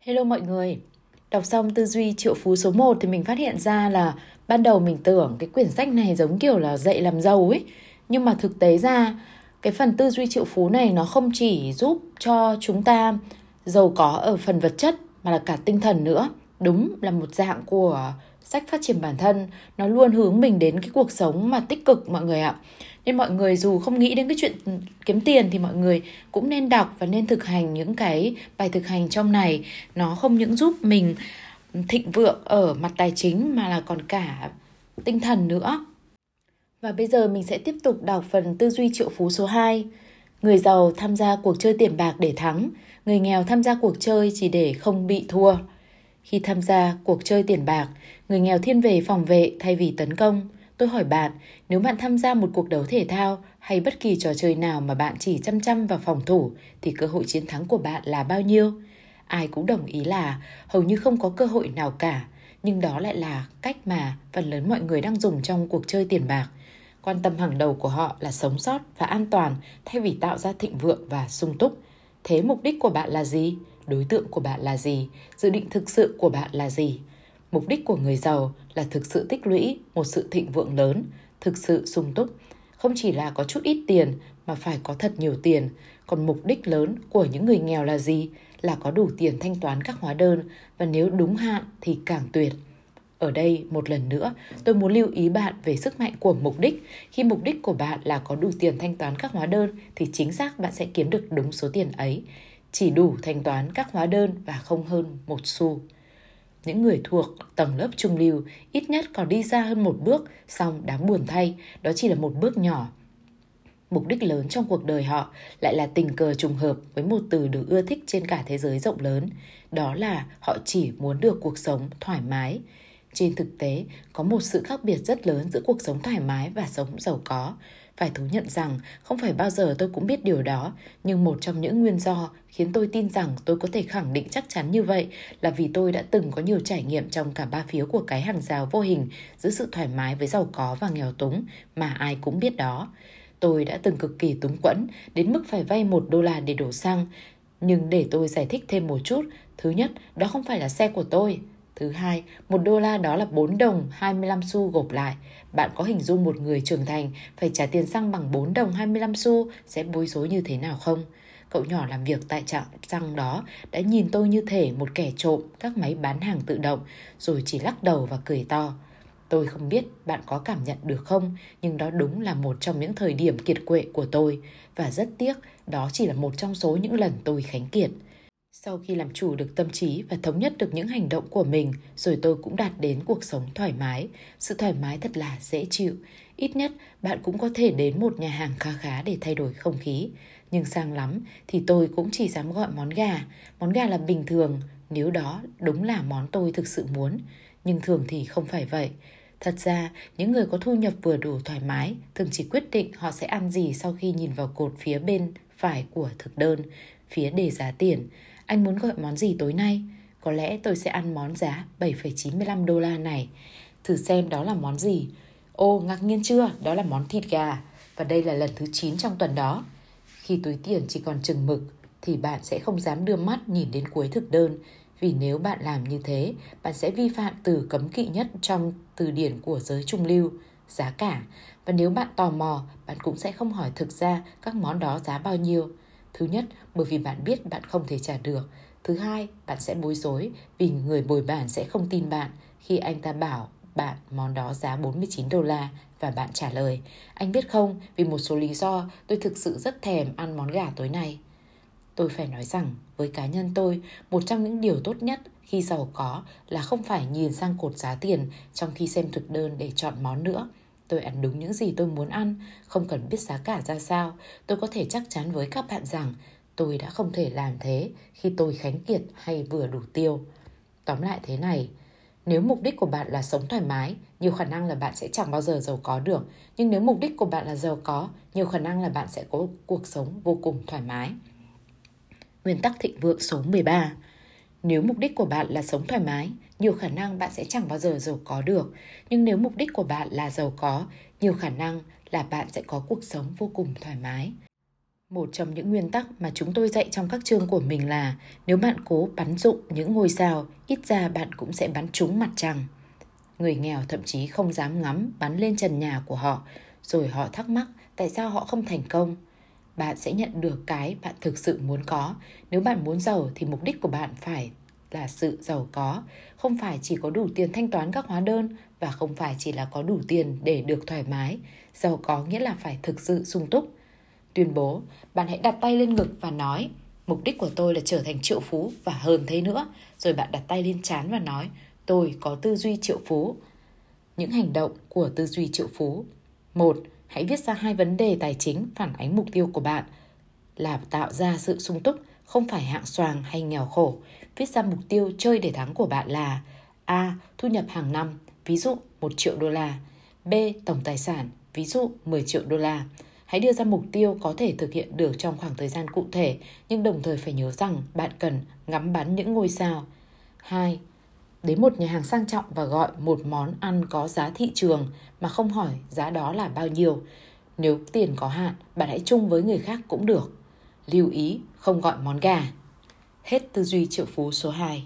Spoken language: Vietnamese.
Hello mọi người. Đọc xong tư duy triệu phú số 1 thì mình phát hiện ra là ban đầu mình tưởng cái quyển sách này giống kiểu là dạy làm giàu ấy. Nhưng mà thực tế ra, cái phần tư duy triệu phú này nó không chỉ giúp cho chúng ta giàu có ở phần vật chất mà là cả tinh thần nữa. Đúng là một dạng của sách phát triển bản thân nó luôn hướng mình đến cái cuộc sống mà tích cực mọi người ạ. Nên mọi người dù không nghĩ đến cái chuyện kiếm tiền thì mọi người cũng nên đọc và nên thực hành những cái bài thực hành trong này. Nó không những giúp mình thịnh vượng ở mặt tài chính mà là còn cả tinh thần nữa. Và bây giờ mình sẽ tiếp tục đọc phần tư duy triệu phú số 2 Người giàu tham gia cuộc chơi tiền bạc để thắng, người nghèo tham gia cuộc chơi chỉ để không bị thua. Khi tham gia cuộc chơi tiền bạc, người nghèo thiên về phòng vệ thay vì tấn công. Tôi hỏi bạn, nếu bạn tham gia một cuộc đấu thể thao hay bất kỳ trò chơi nào mà bạn chỉ chăm chăm vào phòng thủ thì cơ hội chiến thắng của bạn là bao nhiêu? Ai cũng đồng ý là hầu như không có cơ hội nào cả, nhưng đó lại là cách mà phần lớn mọi người đang dùng trong cuộc chơi tiền bạc. Quan tâm hàng đầu của họ là sống sót và an toàn thay vì tạo ra thịnh vượng và sung túc. Thế mục đích của bạn là gì? Đối tượng của bạn là gì? Dự định thực sự của bạn là gì? Mục đích của người giàu là thực sự tích lũy một sự thịnh vượng lớn, thực sự sung túc. Không chỉ là có chút ít tiền mà phải có thật nhiều tiền. Còn mục đích lớn của những người nghèo là gì? Là có đủ tiền thanh toán các hóa đơn và nếu đúng hạn thì càng tuyệt. Ở đây một lần nữa, tôi muốn lưu ý bạn về sức mạnh của mục đích. Khi mục đích của bạn là có đủ tiền thanh toán các hóa đơn thì chính xác bạn sẽ kiếm được đúng số tiền ấy. Chỉ đủ thanh toán các hóa đơn và không hơn một xu. Những người thuộc tầng lớp trung lưu ít nhất còn đi xa hơn một bước, song đáng buồn thay, đó chỉ là một bước nhỏ. Mục đích lớn trong cuộc đời họ lại là tình cờ trùng hợp với một từ được ưa thích trên cả thế giới rộng lớn. Đó là họ chỉ muốn được cuộc sống thoải mái. Trên thực tế, có một sự khác biệt rất lớn giữa cuộc sống thoải mái và sống giàu có. Phải thú nhận rằng không phải bao giờ tôi cũng biết điều đó, nhưng một trong những nguyên do khiến tôi tin rằng tôi có thể khẳng định chắc chắn như vậy là vì tôi đã từng có nhiều trải nghiệm trong cả ba phía của cái hàng rào vô hình giữa sự thoải mái với giàu có và nghèo túng mà ai cũng biết đó. Tôi đã từng cực kỳ túng quẫn đến mức phải vay một đô la để đổ xăng. Nhưng để tôi giải thích thêm một chút, thứ nhất, đó không phải là xe của tôi. Thứ hai, một đô la đó là 4 đồng 25 xu gộp lại. Bạn có hình dung một người trưởng thành phải trả tiền xăng bằng 4 đồng 25 xu sẽ bối rối như thế nào không? Cậu nhỏ làm việc tại trạm xăng đó đã nhìn tôi như thể một kẻ trộm các máy bán hàng tự động rồi chỉ lắc đầu và cười to. Tôi không biết bạn có cảm nhận được không, nhưng đó đúng là một trong những thời điểm kiệt quệ của tôi và rất tiếc đó chỉ là một trong số những lần tôi khánh kiệt. Sau khi làm chủ được tâm trí và thống nhất được những hành động của mình, rồi tôi cũng đạt đến cuộc sống thoải mái. Sự thoải mái thật là dễ chịu. Ít nhất bạn cũng có thể đến một nhà hàng khá khá để thay đổi không khí. Nhưng sang lắm thì tôi cũng chỉ dám gọi món gà. Món gà là bình thường, nếu đó đúng là món tôi thực sự muốn. Nhưng thường thì không phải vậy. Thật ra, những người có thu nhập vừa đủ thoải mái thường chỉ quyết định họ sẽ ăn gì sau khi nhìn vào cột phía bên phải của thực đơn, phía đề giá tiền. Anh muốn gọi món gì tối nay? Có lẽ tôi sẽ ăn món giá 7,95 đô la này. Thử xem đó là món gì. Ô, ngạc nhiên chưa? Đó là món thịt gà. Và đây là lần thứ 9 trong tuần đó. Khi túi tiền chỉ còn chừng mực, thì bạn sẽ không dám đưa mắt nhìn đến cuối thực đơn. Vì nếu bạn làm như thế, bạn sẽ vi phạm từ cấm kỵ nhất trong từ điển của giới trung lưu, giá cả. Và nếu bạn tò mò, bạn cũng sẽ không hỏi thực ra các món đó giá bao nhiêu. Thứ nhất, bởi vì bạn biết bạn không thể trả được. Thứ hai, bạn sẽ bối rối vì người bồi bàn sẽ không tin bạn khi anh ta bảo bạn món đó giá 49 đô la và bạn trả lời Anh biết không, vì một số lý do tôi thực sự rất thèm ăn món gà tối nay. Tôi phải nói rằng, với cá nhân tôi, một trong những điều tốt nhất khi giàu có là không phải nhìn sang cột giá tiền trong khi xem thực đơn để chọn món nữa. Tôi ăn đúng những gì tôi muốn ăn, không cần biết giá cả ra sao. Tôi có thể chắc chắn với các bạn rằng tôi đã không thể làm thế khi tôi khánh kiệt hay vừa đủ tiêu. Tóm lại thế này, nếu mục đích của bạn là sống thoải mái, nhiều khả năng là bạn sẽ chẳng bao giờ giàu có được. Nhưng nếu mục đích của bạn là giàu có, nhiều khả năng là bạn sẽ có cuộc sống vô cùng thoải mái. Nguyên tắc thịnh vượng số 13 nếu mục đích của bạn là sống thoải mái, nhiều khả năng bạn sẽ chẳng bao giờ giàu có được. Nhưng nếu mục đích của bạn là giàu có, nhiều khả năng là bạn sẽ có cuộc sống vô cùng thoải mái. Một trong những nguyên tắc mà chúng tôi dạy trong các chương của mình là nếu bạn cố bắn dụng những ngôi sao, ít ra bạn cũng sẽ bắn trúng mặt trăng. Người nghèo thậm chí không dám ngắm bắn lên trần nhà của họ, rồi họ thắc mắc tại sao họ không thành công. Bạn sẽ nhận được cái bạn thực sự muốn có. Nếu bạn muốn giàu thì mục đích của bạn phải là sự giàu có, không phải chỉ có đủ tiền thanh toán các hóa đơn và không phải chỉ là có đủ tiền để được thoải mái. Giàu có nghĩa là phải thực sự sung túc. Tuyên bố, bạn hãy đặt tay lên ngực và nói, mục đích của tôi là trở thành triệu phú và hơn thế nữa. Rồi bạn đặt tay lên trán và nói, tôi có tư duy triệu phú. Những hành động của tư duy triệu phú. Một, hãy viết ra hai vấn đề tài chính phản ánh mục tiêu của bạn là tạo ra sự sung túc, không phải hạng xoàng hay nghèo khổ. Viết ra mục tiêu chơi để thắng của bạn là A. Thu nhập hàng năm, ví dụ 1 triệu đô la. B. Tổng tài sản, ví dụ 10 triệu đô la. Hãy đưa ra mục tiêu có thể thực hiện được trong khoảng thời gian cụ thể, nhưng đồng thời phải nhớ rằng bạn cần ngắm bắn những ngôi sao. 2. Đến một nhà hàng sang trọng và gọi một món ăn có giá thị trường mà không hỏi giá đó là bao nhiêu. Nếu tiền có hạn, bạn hãy chung với người khác cũng được. Lưu ý không gọi món gà. Hết tư duy triệu phú số 2.